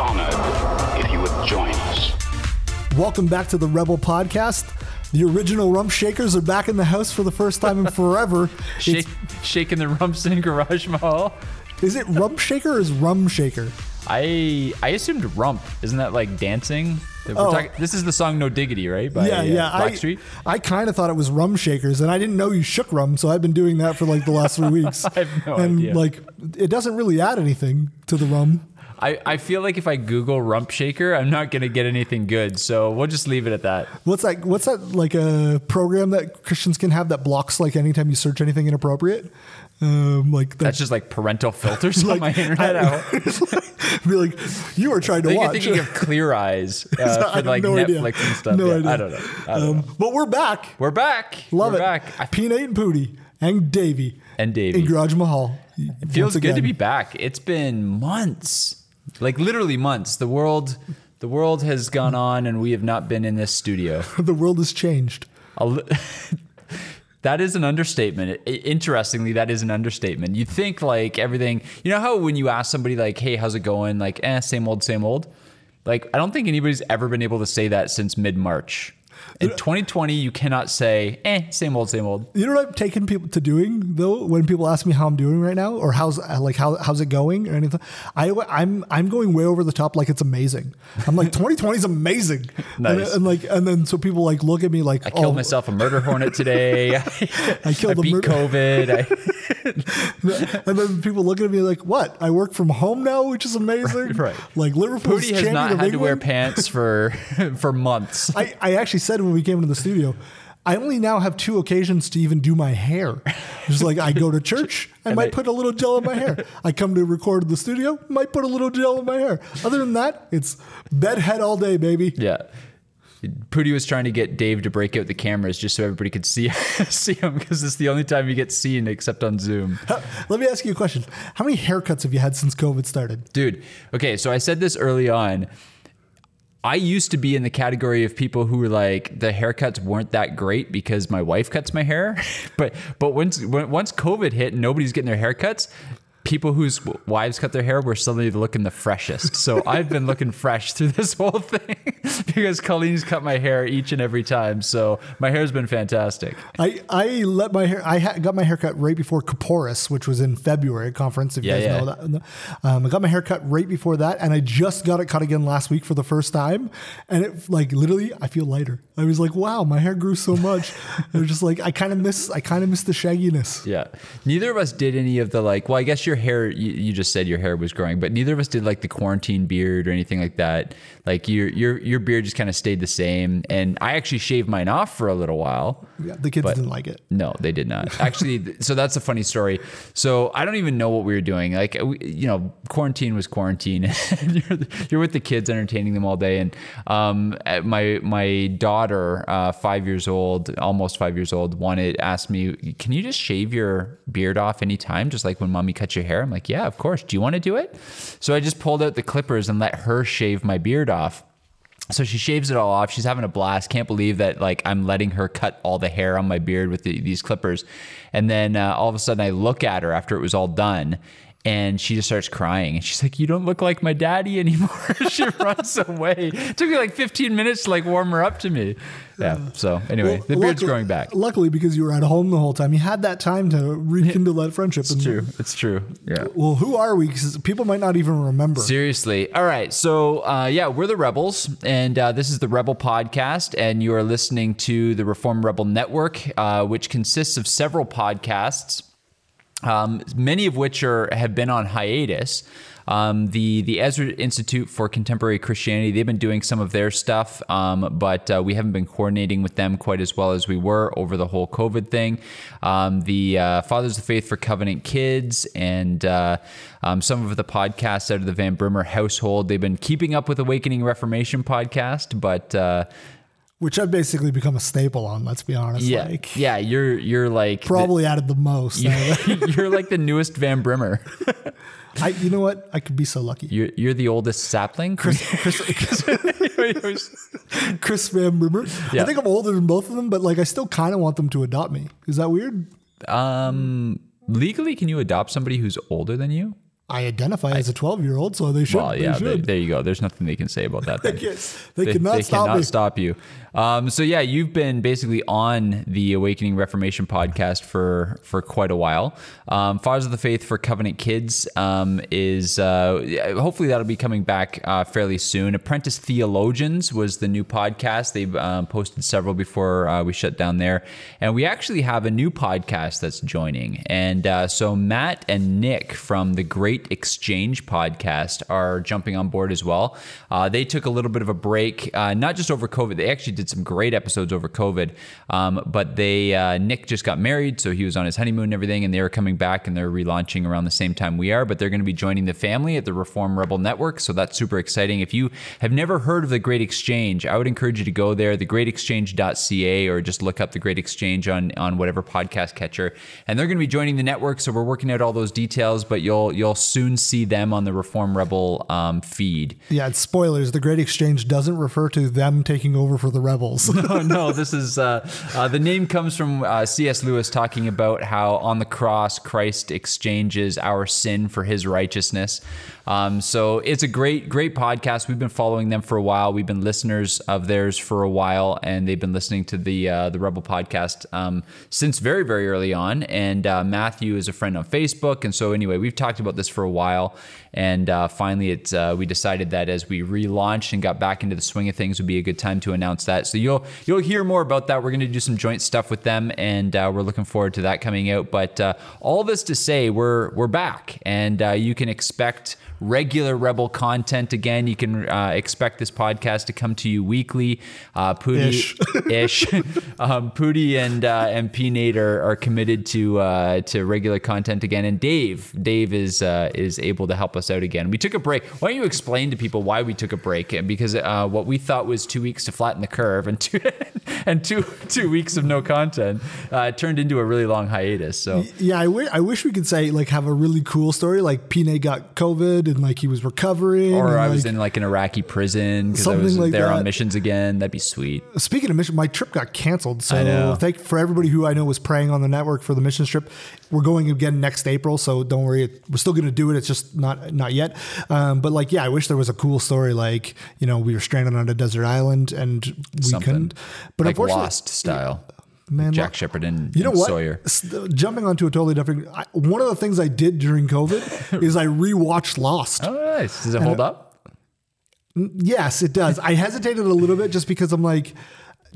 Honored if you would join us. Welcome back to the Rebel Podcast. The original Rump Shakers are back in the house for the first time in forever. Shake, shaking the rumps in Garage Mahal. is it Rump Shaker or is Rum Shaker? I I assumed rump. Isn't that like dancing? We're Oh. talking- this is the song No Diggity, right? By, yeah, uh, yeah. I, Blackstreet. I kind of thought it was Rum Shakers, and I didn't know you shook rum, so I've been doing that for like the last three weeks. I have no and idea. like, it doesn't really add anything to the rum. I, I feel like if I Google rump shaker, I'm not gonna get anything good. So we'll just leave it at that. What's that? What's that like a program that Christians can have that blocks like anytime you search anything inappropriate? Um, like That's just like parental filters on my internet. I, be like, you are trying to think watch. you're thinking of Clear Eyes uh, for like no idea. Netflix and stuff. No Yeah, idea. I don't know. I don't Um, know. but we're back. We're back. Love We're it. back. I P Nate and Pooty and Davey and Davey. in Garage Mahal. It feels good to be back. It's been months, like literally months. The world, the world has gone on, and we have not been in this studio. The world has changed. That is an understatement. Interestingly, that is an understatement. You think like everything. You know how when you ask somebody like, "Hey, how's it going?" Like, "Eh, same old, same old." Like, I don't think anybody's ever been able to say that since mid March. In 2020, you cannot say, "Eh, same old, same old." You know what I've taken people to doing though when people ask me how I'm doing right now or how's like how how's it going or anything. I I'm I'm going way over the top like it's amazing. I'm like 2020 is amazing. Nice. And, and like and then so people like look at me like I killed oh, myself a murder hornet today. I, killed a beat murder- COVID. I, and then people look at me like what? I work from home now, which is amazing. Right. Like Liverpool has not had to wear pants for for months. I, I actually said when we came into the studio, I only now have two occasions to even do my hair. Just like I go to church, I And might put a little gel in my hair. I come to record in the studio, might put a little gel in my hair. Other than that, it's bedhead all day, baby. Yeah. Pooty was trying to get Dave to break out the cameras just so everybody could see see him because it's the only time you get seen except on Zoom. Let me ask you a question. How many haircuts have you had since COVID started? Dude, okay, so I said this early on. I used to be in the category of people who were like the haircuts weren't that great because my wife cuts my hair, but but once when, once COVID hit and nobody's getting their haircuts, people whose wives cut their hair were suddenly looking the freshest. So I've been looking fresh through this whole thing because Colleen's cut my hair each and every time. So my hair's been fantastic. I, I let my hair. I ha- got my haircut right before Caporis, which was in February conference. If you Yeah, guys yeah. know that, um, I got my haircut right before that, and I just got it cut again last week for the first time, and it like literally, I feel lighter. I was like, wow, my hair grew so much. I was just like, I kind of miss, I kind of miss the shagginess. Yeah. Neither of us did any of the like, well, I guess your hair, you, you just said your hair was growing, but neither of us did like the quarantine beard or anything like that. Like your, your, your beard just kind of stayed the same. And I actually shaved mine off for a little while. Yeah, the kids didn't like it. No, they did not. Actually, so that's a funny story. So I don't even know what we were doing. Like, we, you know, quarantine was quarantine. and you're, you're with the kids, entertaining them all day. And um, my my daughter, uh, five years old, almost five years old, wanted asked me, "Can you just shave your beard off anytime, just like when mommy cuts your hair?" I'm like, "Yeah, of course. Do you want to do it?" So I just pulled out the clippers and let her shave my beard off. So she shaves it all off. She's having a blast. Can't believe that like I'm letting her cut all the hair on my beard with the, these clippers. And then uh, all of a sudden I look at her after it was all done And she just starts crying, and she's like, "You don't look like my daddy anymore." she runs away. It took me like 15 minutes to like warm her up to me. Yeah. So anyway, Well, the beard's luckily- growing back. Luckily, because you were at home the whole time, you had that time to rekindle that friendship. It's true. It's true. Yeah. Well, who are we? Because people might not even remember. Seriously. All right. So, uh, yeah, we're the Rebels, and uh, this is the Rebel Podcast, and you are listening to the Reform Rebel Network, uh, which consists of several podcasts, um, many of which are have been on hiatus. Um, the the Ezra Institute for Contemporary Christianity they've been doing some of their stuff, um, but uh, we haven't been coordinating with them quite as well as we were over the whole COVID thing. Um, the uh, Fathers of Faith for Covenant Kids and uh, um, some of the podcasts out of the Van Brimmer household they've been keeping up with Awakening Reformation podcast, but. Which I've basically become a staple on. Let's be honest. yeah, Like, yeah, you're you're like the- probably added the most. you're like the newest Van Brimmer. I, you know what? I could be so lucky. You're you're the oldest sapling. Chris, Chris, Chris Van Brimmer. Yeah. I think I'm older than both of them, but like I still kind of want them to adopt me. Is that weird? um, legally, can you adopt somebody who's older than you? I identify as a 12 year old, so they should. Well, yeah, they there, should. there you go. There's nothing they can say about that. Then. Yes, they cannot stop cannot stop you. Um, so yeah, you've been basically on the Awakening Reformation podcast for for quite a while. Um, Fathers of the Faith for Covenant Kids um, is uh, hopefully that'll be coming back uh, fairly soon. Apprentice Theologians was the new podcast. They've um, posted several before uh, we shut down there, and we actually have a new podcast that's joining. And uh, so Matt and Nick from the Great Exchange podcast are jumping on board as well. Uh, they took a little bit of a break, not just over COVID. They actually did some great episodes over COVID, um, but they uh, Nick just got married, so he was on his honeymoon and everything, and they were coming back and they're relaunching around the same time we are. But they're going to be joining the family at the Reform Rebel Network, so that's super exciting. If you have never heard of the Great Exchange, I would encourage you to go there, thegreatexchange.ca, or just look up the Great Exchange on on whatever podcast catcher, and they're going to be joining the network. So we're working out all those details, but you'll you'll soon see them on the Reform Rebel um, feed. Yeah, it's spoilers. The Great Exchange doesn't refer to them taking over for the rebels. oh no, this is uh, uh, the name comes from uh, C.S. Lewis talking about how on the cross Christ exchanges our sin for His righteousness. Um, so it's a great, great podcast. We've been following them for a while. We've been listeners of theirs for a while, and they've been listening to the uh, the Rebel podcast um, since very, very early on. And uh, Matthew is a friend on Facebook, and so anyway, we've talked about this for a while. And uh, finally, uh, we decided that as we relaunched and got back into the swing of things, would be a good time to announce that. So you'll you'll hear more about that. We're going to do some joint stuff with them, and uh, we're looking forward to that coming out. But uh, all this to say, we're we're back, and you can expect regular Rebel content again. You can uh, expect this podcast to come to you weekly. Uh, Pooty ish, um, Pooty and uh, and P Nate are, are committed to uh, to regular content again, and Dave Dave is uh, is able to help us out again. We took a break. Why don't you explain to people why we took a break? And Because uh, what we thought was two weeks to flatten the curve, and two and two two weeks of no content uh, turned into a really long hiatus. So. yeah, I wish we could say like have a really cool story, like Pine got COVID and like he was recovering. Or I was in like an Iraqi prison because I was like there that. on missions again. That'd be sweet. Speaking of mission, my trip got canceled. So thank for everybody who I know was praying on the network for the mission trip. We're going again next April, so don't worry. We're still going to do it. It's just not not yet. Um, but like, yeah, I wish there was a cool story. Like, you know, we were stranded on a desert island and we Something. couldn't. But like unfortunately, Lost style. Man, Jack Shephard and, You know and what? Sawyer. Jumping onto a totally different. I, one of the things I did during COVID is I rewatched Lost. Oh, nice. Does it hold up? Yes, it does. I hesitated a little bit just because I'm like,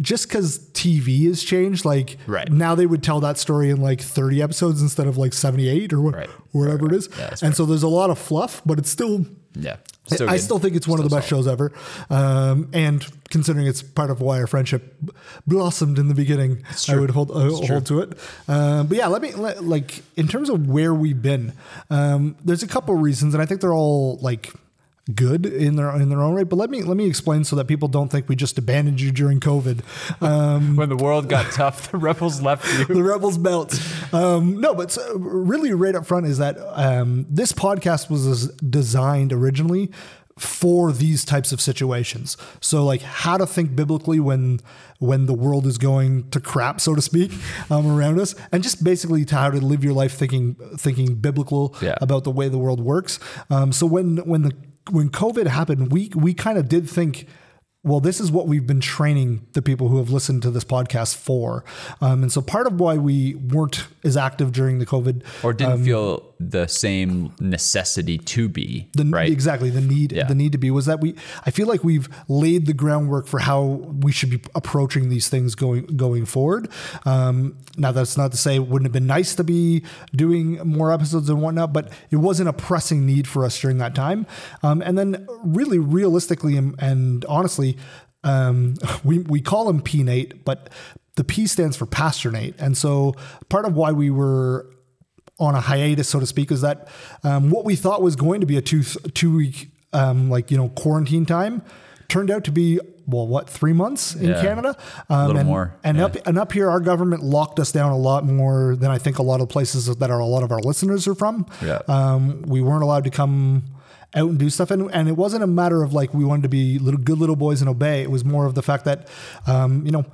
just because TV has changed, like Right. now they would tell that story in like 30 episodes instead of like 78 or what, Right. whatever it is. Yeah, and fair. so there's a lot of fluff, but it's still. Yeah. I still think it's one of the Still best shows ever. Um, and considering it's part of why our friendship blossomed in the beginning, I would hold uh, hold to it. Um, but yeah, let me let, like in terms of where we've been. Um, there's a couple reasons, and I think they're all like good in their in their own right. But let me let me explain so that people don't think we just abandoned you during COVID. Um, When the world got tough, the rebels left you. the rebels belt. Um, no, but so really, right up front is that um, this podcast was designed originally for these types of situations. So like how to think biblically when when the world is going to crap, so to speak, um, around us, and just basically to how to live your life thinking thinking biblical Yeah. about the way the world works. Um, so when when the when COVID happened, we we kind of did think. Well, this is what we've been training the people who have listened to this podcast for. Um, and so part of why we weren't as active during the COVID or didn't feel the same necessity to be the right exactly the need Yeah. the need to be was that we I feel like we've laid the groundwork for how we should be approaching these things going going forward. Um, now that's not to say it wouldn't have been nice to be doing more episodes and whatnot, but it wasn't a pressing need for us during that time. Um, and then really realistically and, and honestly, um, we we call him P Nate, but the P stands for Pastor Nate, and so part of why we were on a hiatus, so to speak, is that um, what we thought was going to be a two two week um, like you know quarantine time turned out to be well what three months in Yeah. Canada um, little and, more, and yeah. up and up here our government locked us down a lot more than I think a lot of places that are a lot of our listeners are from. Yeah. Um, we weren't allowed to come out and do stuff, and, and it wasn't a matter of like we wanted to be little good little boys and obey. It was more of the fact that um, you know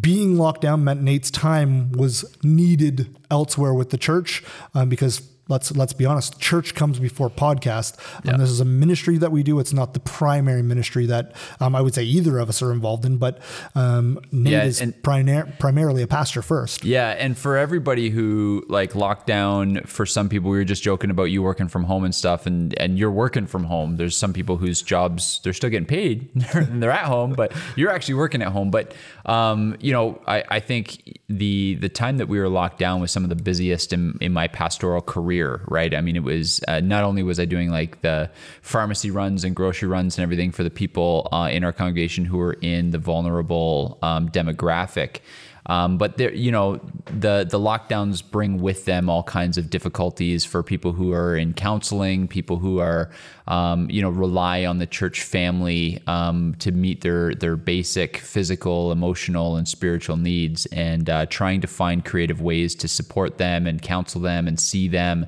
being locked down meant Nate's time was needed elsewhere with the church um, because. Let's let's be honest. Church comes before podcast. Yeah. Um, this is a ministry that we do. It's not the primary ministry that um, I would say either of us are involved in. But um, Nate Yeah, is primar- primarily a pastor first. Yeah, and for everybody who like lockdown, for some people, we were just joking about you working from home and stuff, and and you're working from home. There's some people whose jobs they're still getting paid and they're at home, but you're actually working at home. But um, you know, I, I think the the time that we were locked down was some of the busiest in, in my pastoral career. Right? I mean, it was uh, not only was I doing like the pharmacy runs and grocery runs and everything for the people uh, in our congregation who were in the vulnerable um, demographic. Um, but there, you know, the the lockdowns bring with them all kinds of difficulties for people who are in counseling, people who are, um, you know, rely on the church family um, to meet their their basic physical, emotional, and spiritual needs, and uh, trying to find creative ways to support them and counsel them and see them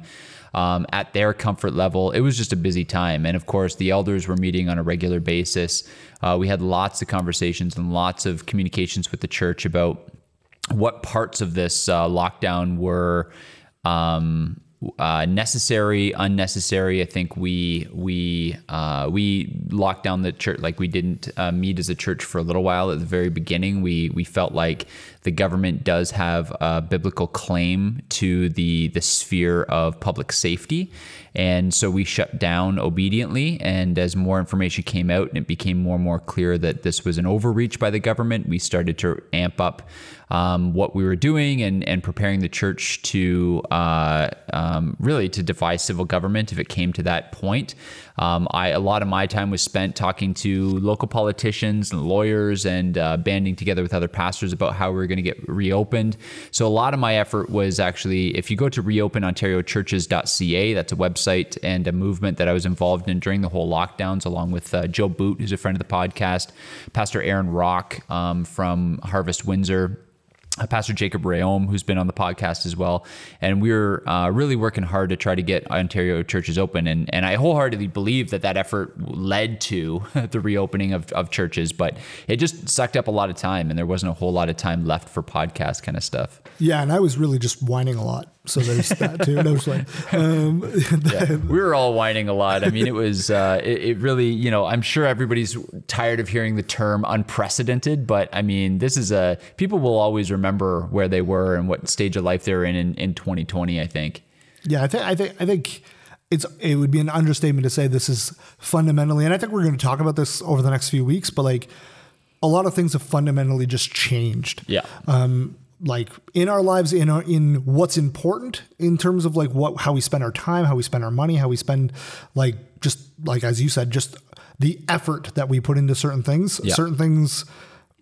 um, at their comfort level. It was just a busy time. And of course, the elders were meeting on a regular basis. Uh, we had lots of conversations and lots of communications with the church about what parts of this uh, lockdown were um, uh, necessary, unnecessary. I think we we uh, we locked down the church like we didn't uh, meet as a church for a little while at the very beginning. We we felt like the government does have a biblical claim to the the sphere of public safety, and so we shut down obediently. And as more information came out and it became more and more clear that this was an overreach by the government, we started to amp up um, what we were doing and, and preparing the church to uh, um, really to defy civil government if it came to that point. Um, I a lot of my time was spent talking to local politicians and lawyers and uh, banding together with other pastors about how we were going to get reopened. So a lot of my effort was actually if you go to reopenontariochurches.ca, that's a website and a movement that I was involved in during the whole lockdowns, along with uh, Joe Boot, who's a friend of the podcast, Pastor Aaron Rock um, from Harvest Windsor Pastor Jacob Reaume, who's been on the podcast as well. And we're uh, really working hard to try to get Ontario churches open. And, and I wholeheartedly believe that that effort led to the reopening of, of churches, but it just sucked up a lot of time and there wasn't a whole lot of time left for podcast kind of stuff. Yeah, and I was really just whining a lot. So there's that too. And I was like, um, we were all whining a lot. I mean, it was, uh, it, it really, you know, I'm sure everybody's tired of hearing the term unprecedented, but I mean, this is a, people will always remember where they were and what stage of life they're in in, in 2020, I think. yeah, I think I think I think it's it would be an understatement to say this is fundamentally, and I think we're going to talk about this over the next few weeks, but like a lot of things have fundamentally just changed. Yeah. um, like in our lives, in our, in what's important in terms of like what how we spend our time, how we spend our money, how we spend like just like as you said, just the effort that we put into certain things. Yeah. Certain things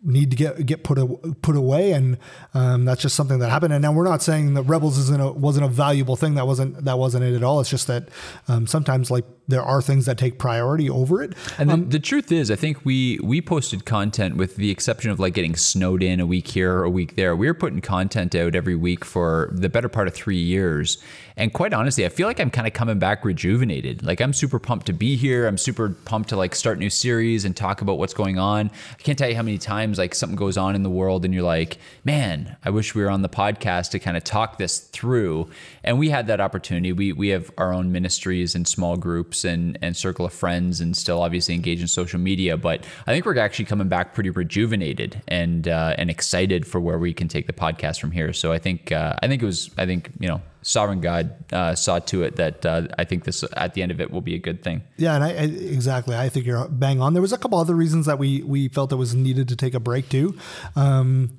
need to get get put a, put away, and um, that's just something that happened. And now we're not saying that rebels isn't a, wasn't a valuable thing. That wasn't that wasn't it at all. It's just that um, sometimes like there are things that take priority over it. And the, um, the truth is, I think we we posted content with the exception of like getting snowed in a week here or a week there. We were putting content out every week for the better part of three years. And quite honestly, I feel like I'm kind of coming back rejuvenated. Like I'm super pumped to be here. I'm super pumped to like start new series and talk about what's going on. I can't tell you how many times like something goes on in the world and you're like, man, I wish we were on the podcast to kind of talk this through. And we had that opportunity. We we have our own ministries and small groups and and circle of friends and still obviously engage in social media. But I think we're actually coming back pretty rejuvenated and uh, and excited for where we can take the podcast from here. So I think uh, I think it was I think you know sovereign God uh, saw to it that uh, I think this at the end of it will be a good thing. Yeah, and I, I exactly. I think you're bang on. There was a couple other reasons that we we felt it was needed to take a break too. Um,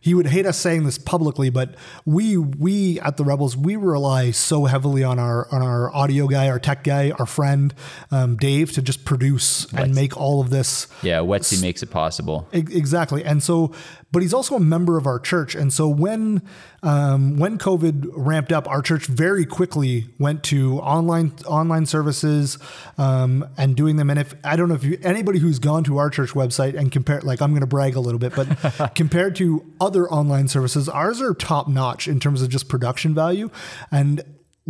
he would hate us saying this publicly, but we we at the Rebels we rely so heavily on our on our audio guy, our tech guy, our friend um, Dave to just produce and make all of this. Yeah, Wetsy makes it possible. E- Exactly, and so, but he's also a member of our church, and so when um, when COVID ramped up, our church very quickly went to online online services um, and doing them. And if I don't know if you, anybody who's gone to our church website and compare, like I'm going to brag a little bit, but compared to other online services, ours are top notch in terms of just production value, and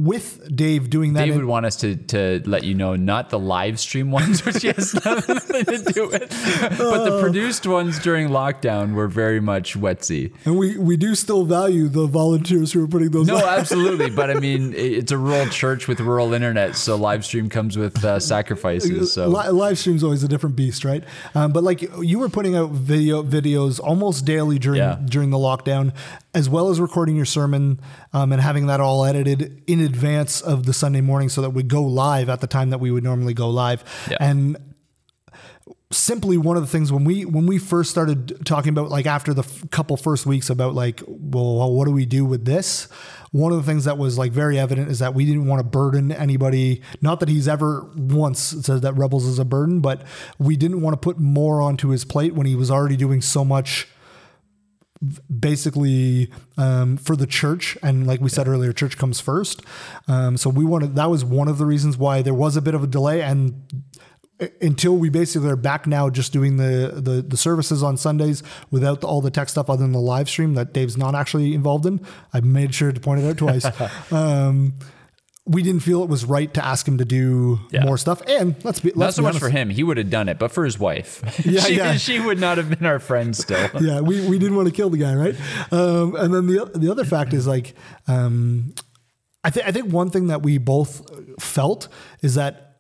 with Dave doing that, Dave would want us to, to let you know not the live stream ones, which has nothing to do with, but the produced ones during lockdown were very much Wetsy. and we we do still value the volunteers who are putting those. No, absolutely. But I mean, it's a rural church with rural internet, so live stream comes with uh, sacrifices. So Li- live stream's always a different beast, right? Um, but like you were putting out video videos almost daily during Yeah. during the lockdown, as well as recording your sermon um, and having that all edited in advance of the Sunday morning, so that we go live at the time that we would normally go live. Yeah. And simply one of the things when we when we first started talking about like after the f- couple first weeks about like well what do we do with this one of the things that was like very evident is that we didn't want to burden anybody not that he's ever once said that rebels is a burden but we didn't want to put more onto his plate when he was already doing so much basically um, for the church and like we said earlier church comes first um, so we wanted that was one of the reasons why there was a bit of a delay and until we basically are back now just doing the, the the services on Sundays without the, all the tech stuff other than the live stream that Dave's not actually involved in. I made sure to point it out twice. um, we didn't feel it was right to ask him to do Yeah. more stuff. And let's be not let's so be much honest. for him. He would have done it, but for his wife, Yeah, she, yeah. she would not have been our friend still. yeah, we, we didn't want to kill the guy, right? Um, and then the the other fact is like, um, I think I think one thing that we both felt is that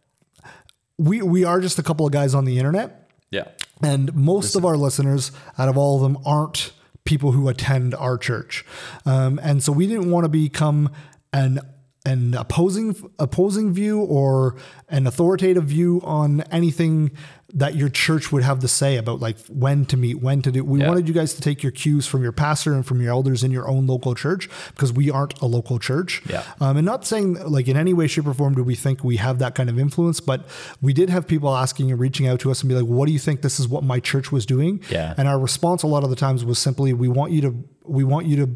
we we are just a couple of guys on the internet, Yeah. and most of our listeners, out of all of them, aren't people who attend our church, um, and so we didn't want to become an an opposing opposing view or an authoritative view on anything that your church would have to say about like when to meet, when to do. We Yeah. wanted you guys to take your cues from your pastor and from your elders in your own local church because we aren't a local church. Yeah. Um, and not saying like in any way, shape, or form do we think we have that kind of influence, but we did have people asking and reaching out to us and be like, "What do you think this is what my church was doing?" Yeah. And our response a lot of the times was simply, "We want you to, we want you to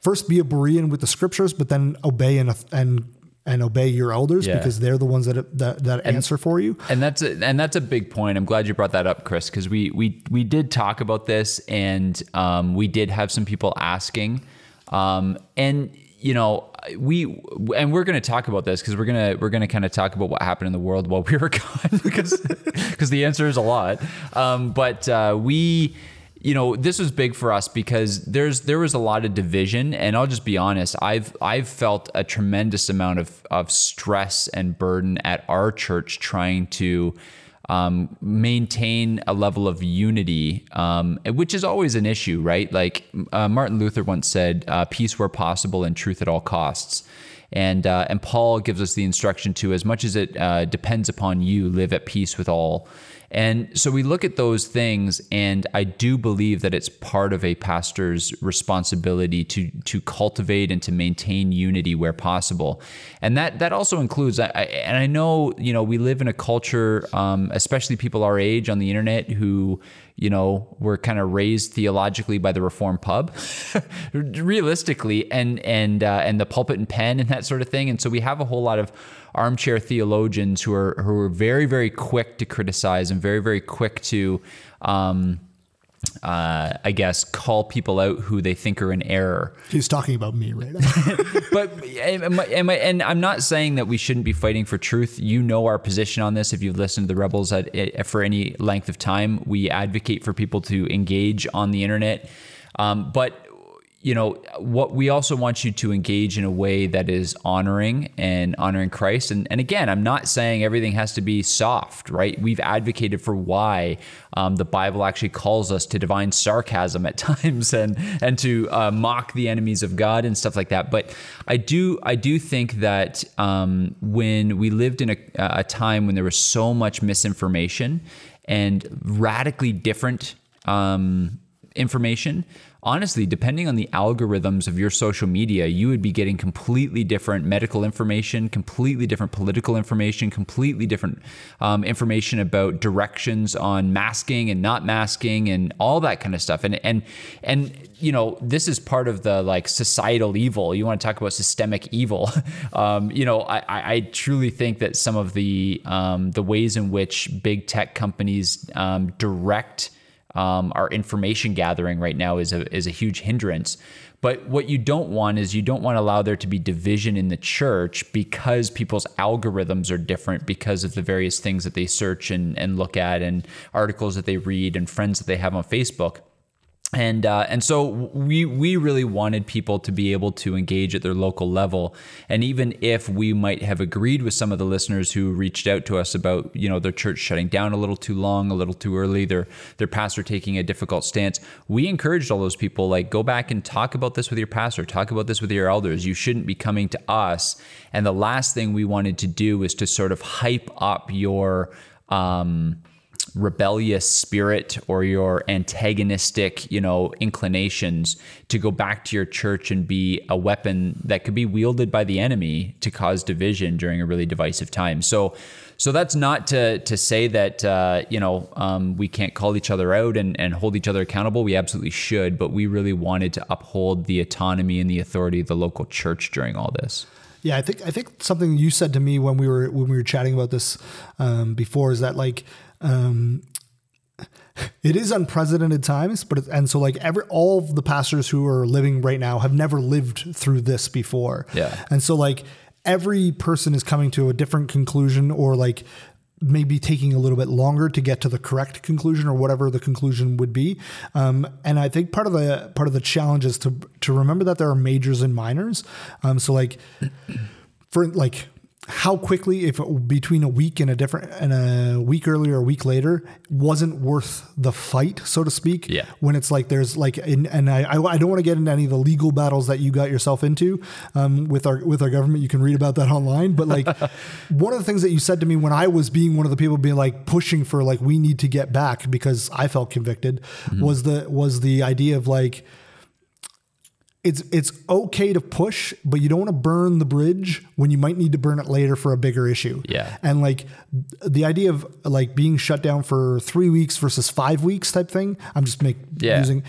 first be a Berean with the scriptures, but then obey and and and obey your elders Yeah. because they're the ones that that, that answer for you." And that's a, and that's a big point. I'm glad you brought that up, Chris, because we we we did talk about this, and um, we did have some people asking, um, and you know we and we're going to talk about this because we're gonna we're gonna kind of talk about what happened in the world while we were gone because because the answer is a lot. Um, but uh, we you know this was big for us because there's there was a lot of division and I'll just be honest I've I've felt a tremendous amount of of stress and burden at our church trying to um, maintain a level of unity, um, which is always an issue, right? Like uh, Martin Luther once said, uh, "Peace where possible and truth at all costs." And uh, and Paul gives us the instruction to, as much as it uh, depends upon you, live at peace with all. And so we look at those things, and I do believe that it's part of a pastor's responsibility to to cultivate and to maintain unity where possible, and that that also includes. I, I, and I know you know we live in a culture, um, especially people our age on the internet, who you know were kind of raised theologically by the Reform pub, realistically, and and uh, and the pulpit and pen and that sort of thing. And so we have a whole lot of armchair theologians who are who are very very quick to criticize and very very quick to um, uh, I guess call people out who they think are in error. He's talking about me right now. But am I, am I, and I'm not saying that we shouldn't be fighting for truth. You know our position on this. If you've listened to the rebels at, at, for any length of time, we advocate for people to engage on the internet. Um, but you know what we also want you to engage in a way that is honoring and honoring christ. And, and again i'm not saying everything has to be soft right? We've advocated for why um, the bible actually calls us to divine sarcasm at times and and to uh, mock the enemies of god and stuff like that. But i do i do think that um, when we lived in a, a time when there was so much misinformation and radically different um, information honestly, depending on the algorithms of your social media, you would be getting completely different medical information, completely different political information, completely different um, information about directions on masking and not masking and all that kind of stuff. And and and you know, this is part of the like societal evil. You want to talk about systemic evil. Um, you know, I, I truly think that some of the um, the ways in which big tech companies um, direct um, our information gathering right now is a is a huge hindrance. But what you don't want is you don't want to allow there to be division in the church because people's algorithms are different because of the various things that they search and, and look at and articles that they read and friends that they have on Facebook and uh, and so we we really wanted people to be able to engage at their local level, and even if we might have agreed with some of the listeners who reached out to us about you know their church shutting down a little too long, a little too early, their their pastor taking a difficult stance, we encouraged all those people like go back and talk about this with your pastor, talk about this with your elders. You shouldn't be coming to us. And the last thing we wanted to do is to sort of hype up your um, rebellious spirit or your antagonistic, you know, inclinations to go back to your church and be a weapon that could be wielded by the enemy to cause division during a really divisive time. So, so that's not to to say that uh, you know um, we can't call each other out and, and hold each other accountable. We absolutely should, but we really wanted to uphold the autonomy and the authority of the local church during all this. Yeah, I think I think something you said to me when we were when we were chatting about this um, before is that like um, it is unprecedented times, but and so like every all of the pastors who are living right now have never lived through this before. Yeah. and so like every person is coming to a different conclusion or like maybe taking a little bit longer to get to the correct conclusion or whatever the conclusion would be. Um, and I think part of the part of the challenge is to to remember that there are majors and minors. Um, so like for like how quickly if it, between a week and a different and a week earlier or a week later wasn't worth the fight so to speak. Yeah. when it's like there's like in, and I, I I don't want to get into any of the legal battles that you got yourself into um, with our with our government. You can read about that online. But like one of the things that you said to me when I was being one of the people being like pushing for like we need to get back because I felt convicted was the was the idea of like it's it's okay to push, but you don't want to burn the bridge when you might need to burn it later for a bigger issue. Yeah. And like the idea of like being shut down for three weeks versus five weeks type thing, I'm just make Yeah. using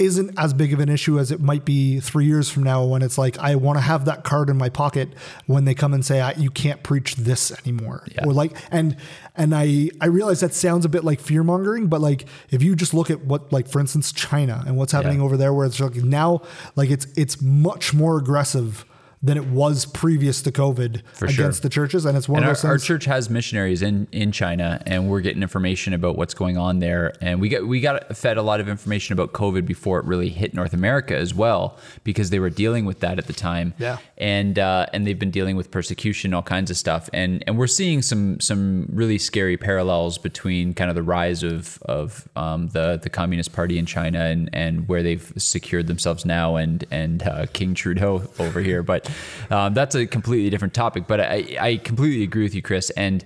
isn't as big of an issue as it might be three years from now when it's like I want to have that card in my pocket when they come and say I, you can't preach this anymore Yeah. or like and and I I realize that sounds a bit like fear mongering but like if you just look at what like for instance China and what's happening Yeah. over there where it's like now like it's it's much more aggressive than it was previous to COVID For against sure. the churches and it's one and our, of those our things Our church has missionaries in, in China, and we're getting information about what's going on there. And we got we got fed a lot of information about COVID before it really hit North America as well, because they were dealing with that at the time. Yeah. and uh, and they've been dealing with persecution, all kinds of stuff. And and we're seeing some some really scary parallels between kind of the rise of of um, the the Communist Party in China and and where they've secured themselves now, and and uh, King Trudeau over here. But um, that's a completely different topic. But I, I completely agree with you, Chris. And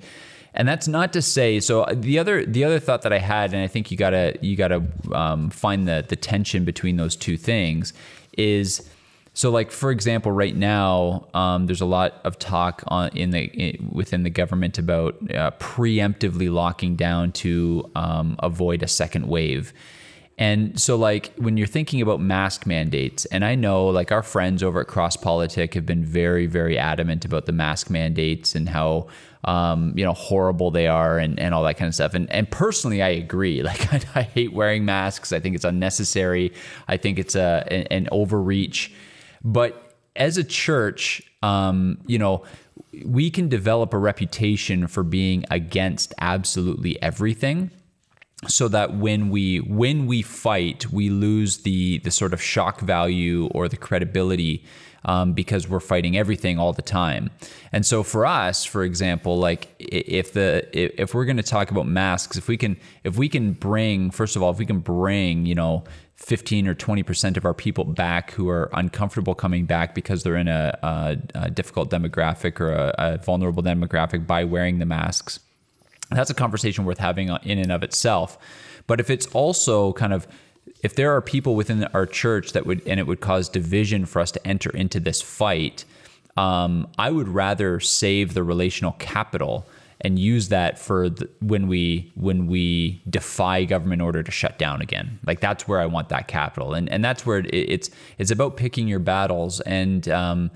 and that's not to say. So the other the other thought that I had, and I think you gotta you gotta um, find the the tension between those two things is. So, like for example, right now, um, there's a lot of talk on in the in, within the government about uh, preemptively locking down to um, avoid a second wave. And so, like, when you're thinking about mask mandates, and I know, like, our friends over at Cross Politic have been very, very adamant about the mask mandates and how, um, you know, horrible they are and, and all that kind of stuff. And, and personally, I agree. Like, I, I hate wearing masks. I think it's unnecessary. I think it's a, an, an overreach. But as a church, um, you know, we can develop a reputation for being against absolutely everything so that when we when we fight we lose the the sort of shock value or the credibility um, because we're fighting everything all the time. And so for us for example like if the if we're going to talk about masks if we can if we can bring first of all if we can bring you know 15 or 20 percent of our people back who are uncomfortable coming back because they're in a, a, a difficult demographic or a, a vulnerable demographic by wearing the masks that's a conversation worth having in and of itself. But if it's also kind of if there are people within our church that would and it would cause division for us to enter into this fight, um, I would rather save the relational capital and use that for the, when we when we defy government order to shut down again. Like that's where I want that capital, and and that's where it, it's it's about picking your battles. And um,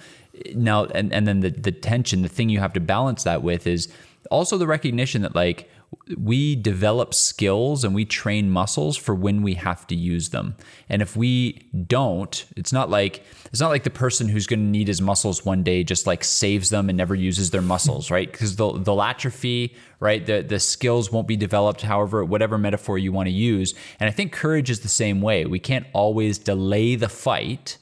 now and and then the the tension, the thing you have to balance that with is also the recognition that like we develop skills and we train muscles for when we have to use them. And if we don't, it's not like it's not like the person who's going to need his muscles one day just like saves them and never uses their muscles, right? Because they'll, they'll atrophy, right? The the skills won't be developed, however, whatever metaphor you want to use. And I think courage is the same way. We can't always delay the fight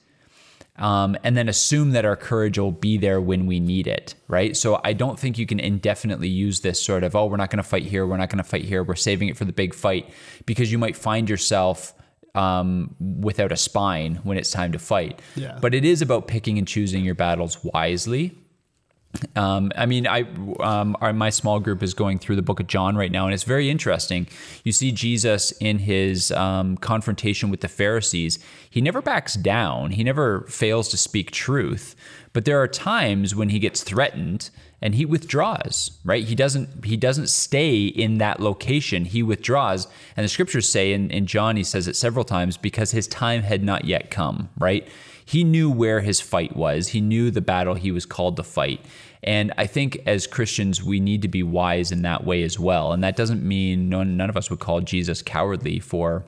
um, and then assume that our courage will be there when we need it, right? So I don't think you can indefinitely use this sort of, oh, we're not going to fight here, we're not going to fight here, we're saving it for the big fight, because you might find yourself um, without a spine when it's time to fight. Yeah. But it is about picking and choosing your battles wisely um, I mean, I um, our, my small group is going through the book of John right now, and it's very interesting. You see Jesus in his um, confrontation with the Pharisees. He never backs down. He never fails to speak truth. But there are times when he gets threatened and he withdraws. Right? He doesn't. He doesn't stay in that location. He withdraws. And the scriptures say in, in John, he says it several times because his time had not yet come. Right? He knew where his fight was. He knew the battle he was called to fight. And I think as Christians, we need to be wise in that way as well. And that doesn't mean none, none of us would call Jesus cowardly for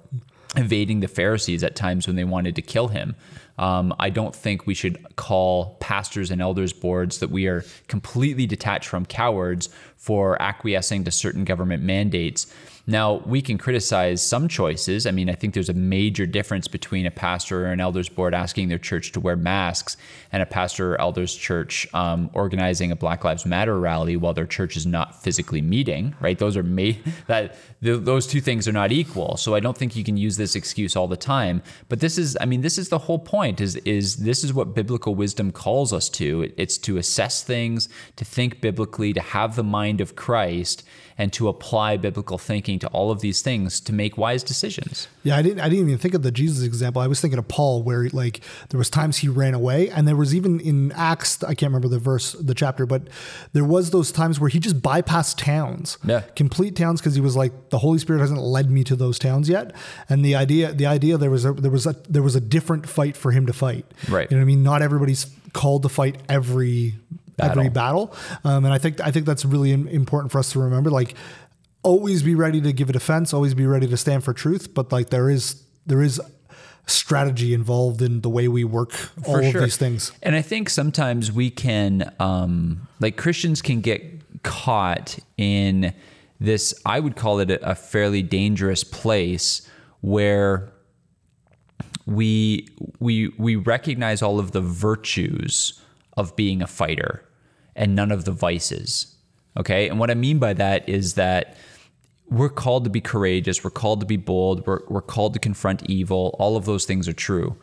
evading the Pharisees at times when they wanted to kill him. Um, I don't think we should call pastors and elders boards that we are completely detached from cowards for acquiescing to certain government mandates. Now, we can criticize some choices. I mean, I think there's a major difference between a pastor or an elders board asking their church to wear masks and a pastor or elders church um, organizing a Black Lives Matter rally while their church is not physically meeting, right? Those are made that th- those two things are not equal. So I don't think you can use this excuse all the time. But this is, I mean, this is the whole point is, is this is what biblical wisdom calls us to. It's to assess things, to think biblically, to have the mind of Christ and to apply biblical thinking to all of these things to make wise decisions. Yeah, I didn't. I didn't even think of the Jesus example. I was thinking of Paul, where like there was times he ran away, and there was even in Acts. I can't remember the verse, the chapter, but there was those times where he just bypassed towns, Yeah. complete towns, because he was like, the Holy Spirit hasn't led me to those towns yet. And the idea, the idea, there was a there was a there was a different fight for him to fight. Right. You know what I mean? Not everybody's called to fight every every battle. Um, and I think I think that's really important for us to remember. Like, always be ready to give a defense, always be ready to stand for truth. But like, there is there is strategy involved in the way we work all For of sure. these things. And I think sometimes we can, um, like Christians can get caught in this, I would call it a, a fairly dangerous place where we we we recognize all of the virtues of being a fighter and none of the vices. Okay? And what I mean by that is that we're called to be courageous, we're called to be bold, we're, we're called to confront evil. All of those things are true.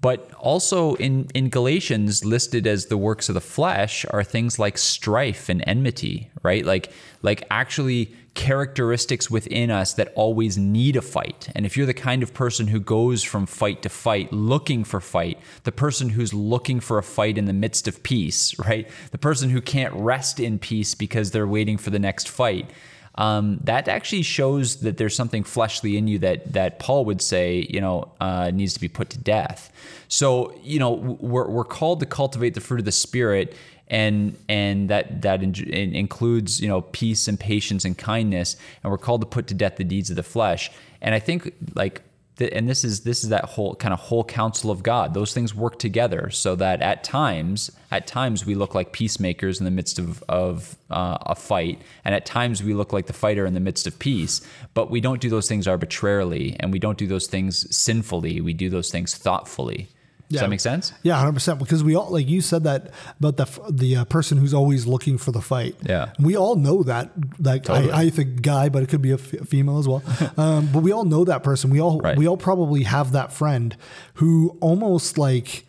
But also in, in Galatians, listed as the works of the flesh are things like strife and enmity, right? Like like actually characteristics within us that always need a fight. And if you're the kind of person who goes from fight to fight looking for fight, the person who's looking for a fight in the midst of peace, right? The person who can't rest in peace because they're waiting for the next fight. Um, that actually shows that there's something fleshly in you that that Paul would say, you know, uh, needs to be put to death. So, you know, we're, we're called to cultivate the fruit of the spirit, and and that that in, in includes you know peace and patience and kindness, and we're called to put to death the deeds of the flesh. And I think like and this is this is that whole kind of whole counsel of God. Those things work together so that at times, at times we look like peacemakers in the midst of of uh, a fight, and at times we look like the fighter in the midst of peace. But we don't do those things arbitrarily, and we don't do those things sinfully. We do those things thoughtfully. Does that make sense? Yeah, hundred percent. Because we all, like you said that about the the uh, person who's always looking for the fight. Yeah. we all know that. Like Totally. I, I think guy, but it could be a f- female as well. um, but we all know that person. We all Right. we all probably have that friend who almost like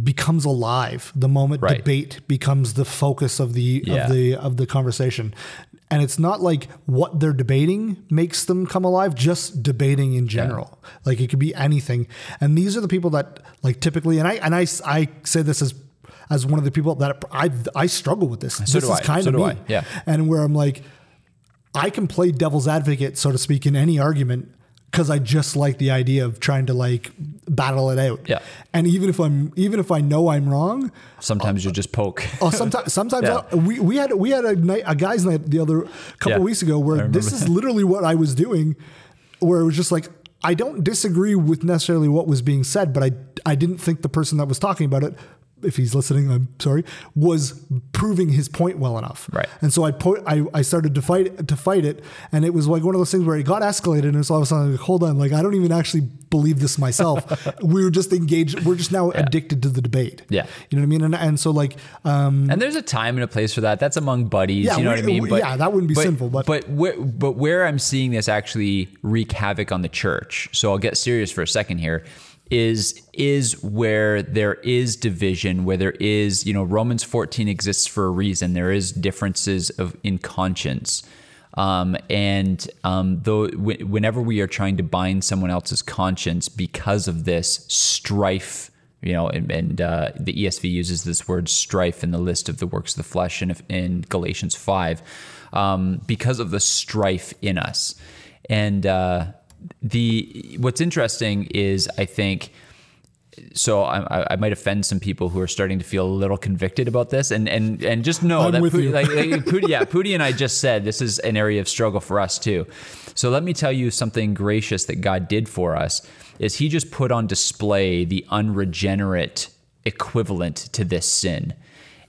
becomes alive the moment Right. debate becomes the focus of the Yeah. of the of the conversation. And it's not like what they're debating makes them come alive, just debating in general. Like it could be anything. And these are the people that like typically and I and I I say this as as one of the people that I I struggle with this. this do is I. kind So of do me. I. Yeah. And where I'm like I can play devil's advocate, so to speak, in any argument because I just like the idea of trying to like battle it out. Yeah. And even if I'm even if I know I'm wrong, Sometimes you just poke. Oh, oh sometimes, sometimes Yeah. I- we, we had we had a night, a guys' night the other couple Yeah. weeks ago where this is that. literally what I was doing, where it was just like I don't disagree with necessarily what was being said, but I I didn't think the person that was talking about it, if he's listening, I'm sorry, was proving his point well enough. Right. And so I put I, I started to fight to fight it, and it was like one of those things where it got escalated, and it's all of a sudden like, hold on, like I don't even actually believe this myself. we were just engaged. We're just now addicted to the debate. Yeah. You know what I mean? And and so like um And there's a time and a place for that. That's among buddies. Yeah, you know we- what I mean? we- yeah, that wouldn't be sinful, but- but where, but where I'm seeing this actually wreak havoc on the church. So I'll get serious for a second here. Is is where there is division, where there is you know Romans 14 exists for a reason. There is differences of in conscience. Um, and um, though wh- whenever we are trying to bind someone else's conscience because of this strife you know, and, and uh, the ESV uses this word strife in the list of the works of the flesh in, in Galatians 5 um, because of the strife in us. And uh, the what's interesting is I think so I, I- might offend some people who are starting to feel a little convicted about this, and and and just know I'm that with Pu- you. like, like Pooty, yeah, Pooty and I just said this is an area of struggle for us too. So let me tell you something gracious that God did for us is He just put on display the unregenerate equivalent to this sin.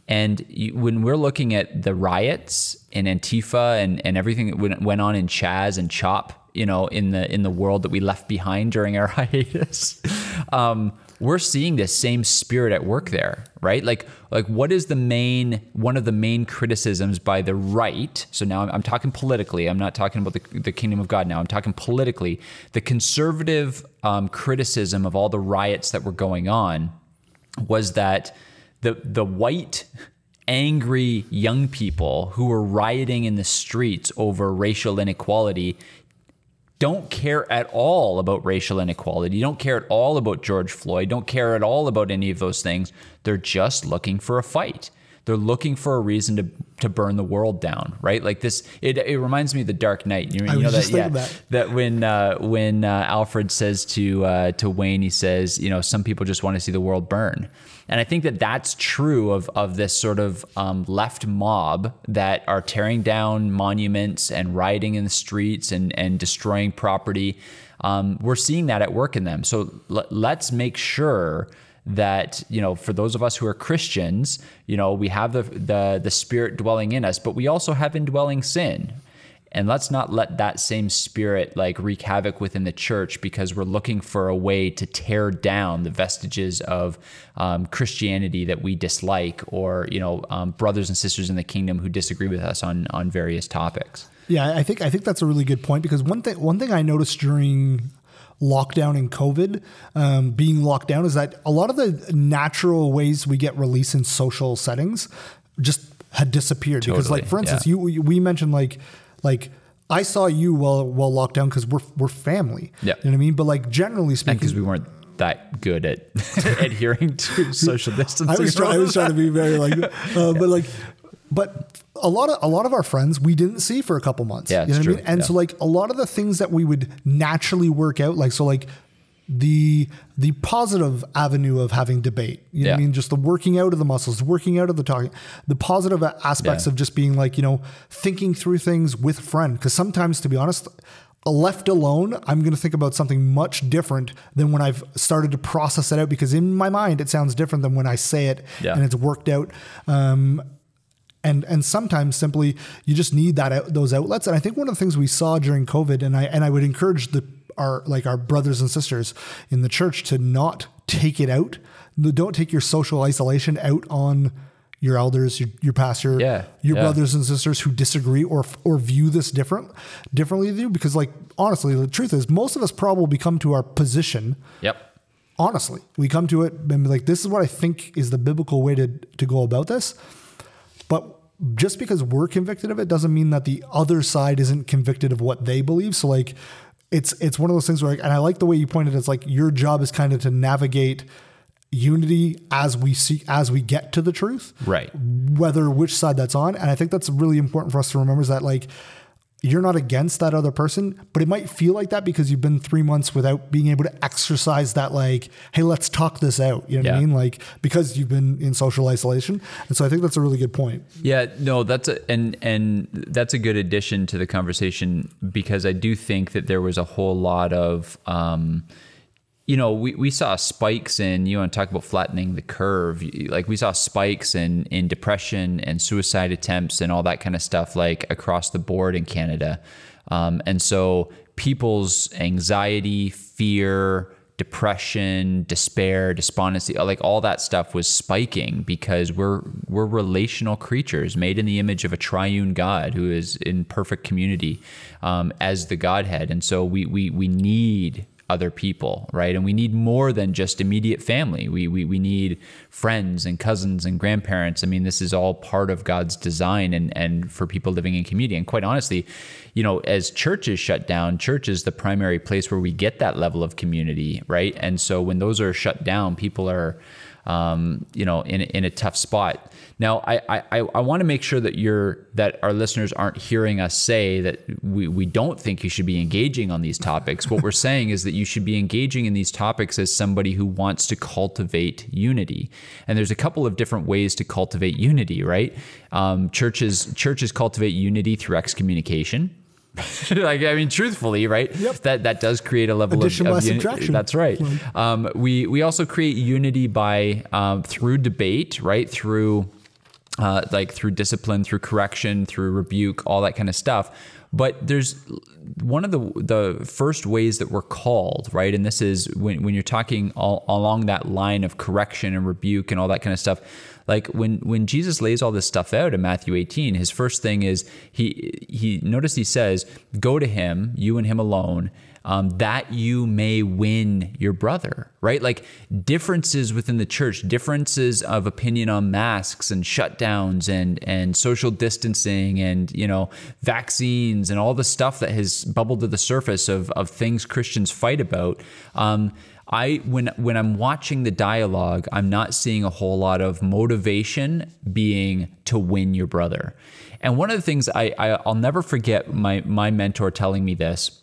And you, when we're looking at the riots in Antifa and, and everything that went, went on in Chaz and Chop, you know, in the in the world that we left behind during our hiatus, um, we're seeing this same spirit at work there, right? Like like what is the main one of the main criticisms by the right? So now I'm, I'm talking politically. I'm not talking about the, the kingdom of God now. I'm talking politically. The conservative um, criticism of all the riots that were going on was that the the white angry young people who were rioting in the streets over racial inequality don't care at all about racial inequality, don't care at all about George Floyd, don't care at all about any of those things. They're just looking for a fight. They're looking for a reason to to burn the world down, right? Like this, it, it reminds me of the Dark Knight. You, you know that, yeah, that. that when uh, when uh, Alfred says to uh, to Wayne, he says, you know, some people just want to see the world burn, and I think that that's true of of this sort of um, left mob that are tearing down monuments and rioting in the streets and and destroying property. Um, we're seeing that at work in them. So l- let's make sure that you know for those of us who are christians you know we have the the the spirit dwelling in us but we also have indwelling sin and let's not let that same spirit like wreak havoc within the church because we're looking for a way to tear down the vestiges of um, Christianity that we dislike, or you know, um, brothers and sisters in the kingdom who disagree with us on on various topics. Yeah, I think I think that's a really good point because one thing one thing I noticed during lockdown and COVID um, being locked down is that a lot of the natural ways we get release in social settings just had disappeared because like for instance yeah. you we mentioned like like I saw you while while locked down because we're we're family Yeah. you know what I mean but like generally speaking because we weren't that good at adhering to social distancing. I was trying. I was trying to be very like, uh, but like, but a lot of a lot of our friends we didn't see for a couple months. Yeah, you know what I true. mean. And Yeah. so like a lot of the things that we would naturally work out, like so like the the positive avenue of having debate. You know what I mean? Just the working out of the muscles, working out of the talking, the positive aspects Yeah. of just being like you know thinking through things with a friend. Because sometimes, to be honest. Left alone, I'm going to think about something much different than when I've started to process it out because in my mind it sounds different than when I say it Yeah. and it's worked out. Um, and and sometimes simply you just need that out, those outlets. And I think one of the things we saw during COVID, and I and I would encourage the our like our brothers and sisters in the church to not take it out. Don't take your social isolation out on your elders, your, your pastor, Yeah, your yeah. brothers and sisters who disagree or or view this different differently than you. Because like honestly, the truth is most of us probably come to our position Yep. honestly we come to it and be like this is what i think is the biblical way to to go about this just because we're convicted of it doesn't mean that the other side isn't convicted of what they believe so like it's it's one of those things where like, and i like the way you pointed it's like your job is kind of to navigate unity as we see as we get to the truth Right. whether which side that's on and i think that's really important for us to remember is that like you're not against that other person but it might feel like that because you've been three months without being able to exercise that like hey let's talk this out. You know what i mean? Like because you've been in social isolation. And so i think that's a really good point. Yeah, no, that's a and and that's a good addition to the conversation because I do think that there was a whole lot of um you know, we, we saw spikes in you want to talk about flattening the curve. Like we saw spikes in in depression and suicide attempts and all that kind of stuff like across the board in Canada. Um, and so people's anxiety, fear, depression, despair, despondency, like all that stuff was spiking because we're we're relational creatures made in the image of a triune God who is in perfect community um, as the Godhead, and so we we we need other people, right? And we need more than just immediate family. We, we we need friends and cousins and grandparents. I mean, this is all part of God's design and and for people living in community. And quite honestly, you know, as churches shut down, church is the primary place where we get that level of community, right? And so when those are shut down, people are um, you know, in in a tough spot. Now, I I, I want to make sure that you're that our listeners aren't hearing us say that we, we don't think you should be engaging on these topics. What we're saying is that you should be engaging in these topics as somebody who wants to cultivate unity. And there's a couple of different ways to cultivate unity, right? Um, churches churches cultivate unity through excommunication. like I mean, truthfully, right? Yep. That that does create a level Addition of, of uni- subtraction. That's right. Um, we we also create unity by um, through debate, right? Through uh, like through discipline, through correction, through rebuke, all that kind of stuff. But there's one of the the first ways that we're called, right? And this is when when you're talking all, along that line of correction and rebuke and all that kind of stuff. Like when when Jesus lays all this stuff out in Matthew 18, his first thing is he he notice he says, "Go to him, you and him alone." um, that you may win your brother, right? Like differences within the church, differences of opinion on masks and shutdowns and and social distancing and you know vaccines and all the stuff that has bubbled to the surface of of things Christians fight about. Um, I when when I'm watching the dialogue, I'm not seeing a whole lot of motivation being to win your brother. And one of the things I, I I'll never forget my my mentor telling me this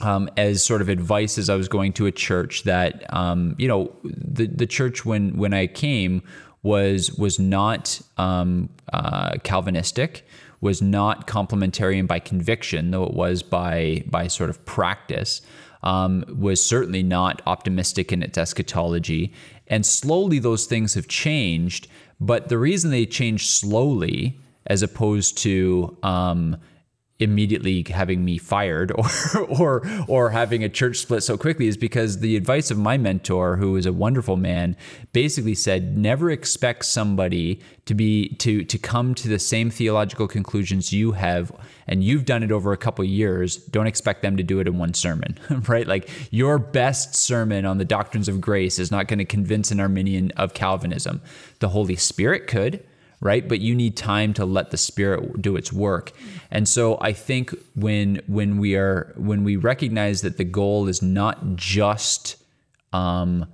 um, as sort of advice as I was going to a church that um, you know the the church when when I came was was not um, uh, Calvinistic, was not complementarian by conviction, though it was by by sort of practice. Um, was certainly not optimistic in its eschatology, and slowly those things have changed. But the reason they changed slowly, as opposed to um, immediately having me fired or or or having a church split so quickly is because the advice of my mentor who is a wonderful man basically said never expect somebody to be to to come to the same theological conclusions you have and you've done it over a couple years. Don't expect them to do it in one sermon. Right? Like your best sermon on the doctrines of grace is not going to convince an arminian of calvinism. The holy spirit could right but you need time to let the spirit do its work and so i think when when we are when we recognize that the goal is not just um,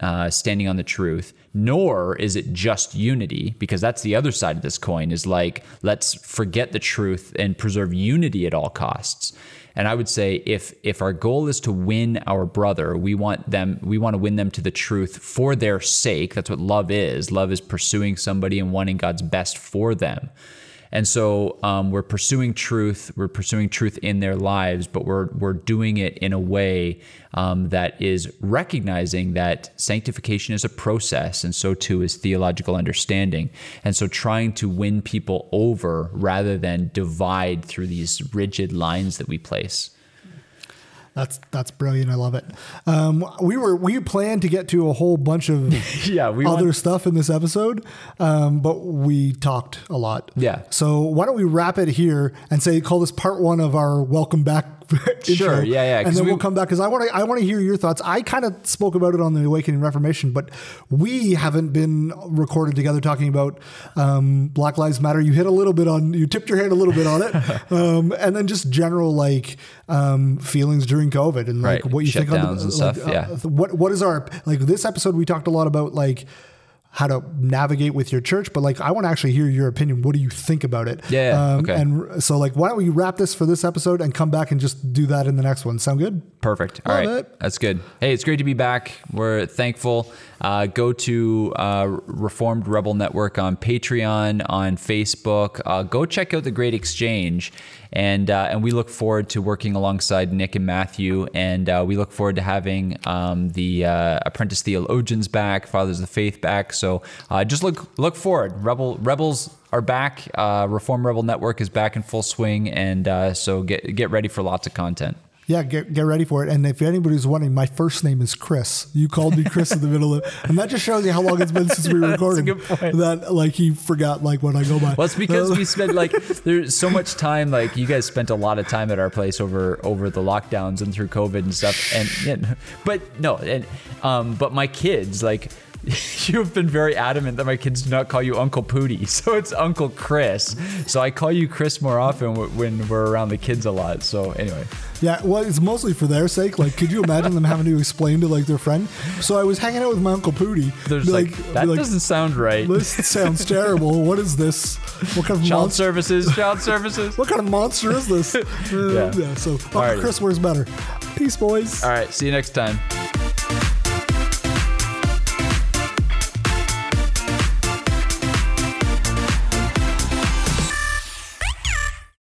uh, standing on the truth, nor is it just unity, because that's the other side of this coin is like, let's forget the truth and preserve unity at all costs. And I would say if if our goal is to win our brother, we want them we want to win them to the truth for their sake. That's what love is. Love is pursuing somebody and wanting God's best for them. And so um, we're pursuing truth. We're pursuing truth in their lives, but we're we're doing it in a way um, that is recognizing that sanctification is a process, and so too is theological understanding. And so trying to win people over rather than divide through these rigid lines that we place. That's that's brilliant. I love it. Um, we were we planned to get to a whole bunch of Yeah, we other want- stuff in this episode, um, but we talked a lot. Yeah. So why don't we wrap it here and say call this part one of our welcome back? intro, Sure, yeah, yeah, And then we- we'll come back because I want to I want to hear your thoughts. I kind of spoke about it on the Awakening Reformation, but we haven't been recorded together talking about um, Black Lives Matter. You hit a little bit on you tipped your hand a little bit on it, um, and then just general like um, feelings during COVID and like Right, what you think on the, like, stuff, yeah. uh, what what is our like this episode we talked a lot about like how to navigate with your church but like i want to actually hear your opinion what do you think about it Yeah, um, okay. and so like why don't we wrap this for this episode and come back and just do that in the next one sound good Perfect. All Love right. it. That's good. Hey, it's great to be back. We're thankful. Uh, go to uh, Reformed Rebel Network on Patreon, on Facebook. Uh, go check out the Great Exchange. And, uh, and we look forward to working alongside Nick and Matthew. And uh, we look forward to having um, the uh, Apprentice Theologians back, Fathers of the Faith back. So just look look forward. Rebel Rebels are back. Uh, Reform Rebel Network is back in full swing. And so get, get ready for lots of content. Yeah get, get ready for it and if anybody's wondering my first name is chris you called me chris in the middle of and that just shows you how long it's been since we recorded good point. that like he forgot like what i go by Well, it's because Uh, we spent like there's so much time. Like you guys spent a lot of time at our place over over the lockdowns and through COVID and stuff. And yeah, but no, and um, but my kids like. You have been very adamant that my kids do not call you Uncle Pootie, so it's Uncle Chris. So I call you Chris more often w- when we're around the kids a lot. So anyway, Yeah, well, it's mostly for their sake. Like, could you imagine them having to explain to like their friend? So I was hanging out with my uncle Pootie. there's like, be that like, doesn't sound right. This sounds terrible. What is this? What kind of Child monster? services, child services. What kind of monster is this? Uh, Yeah. yeah. So Uncle Alrighty. Chris wears better. Peace, boys. All right, see you next time.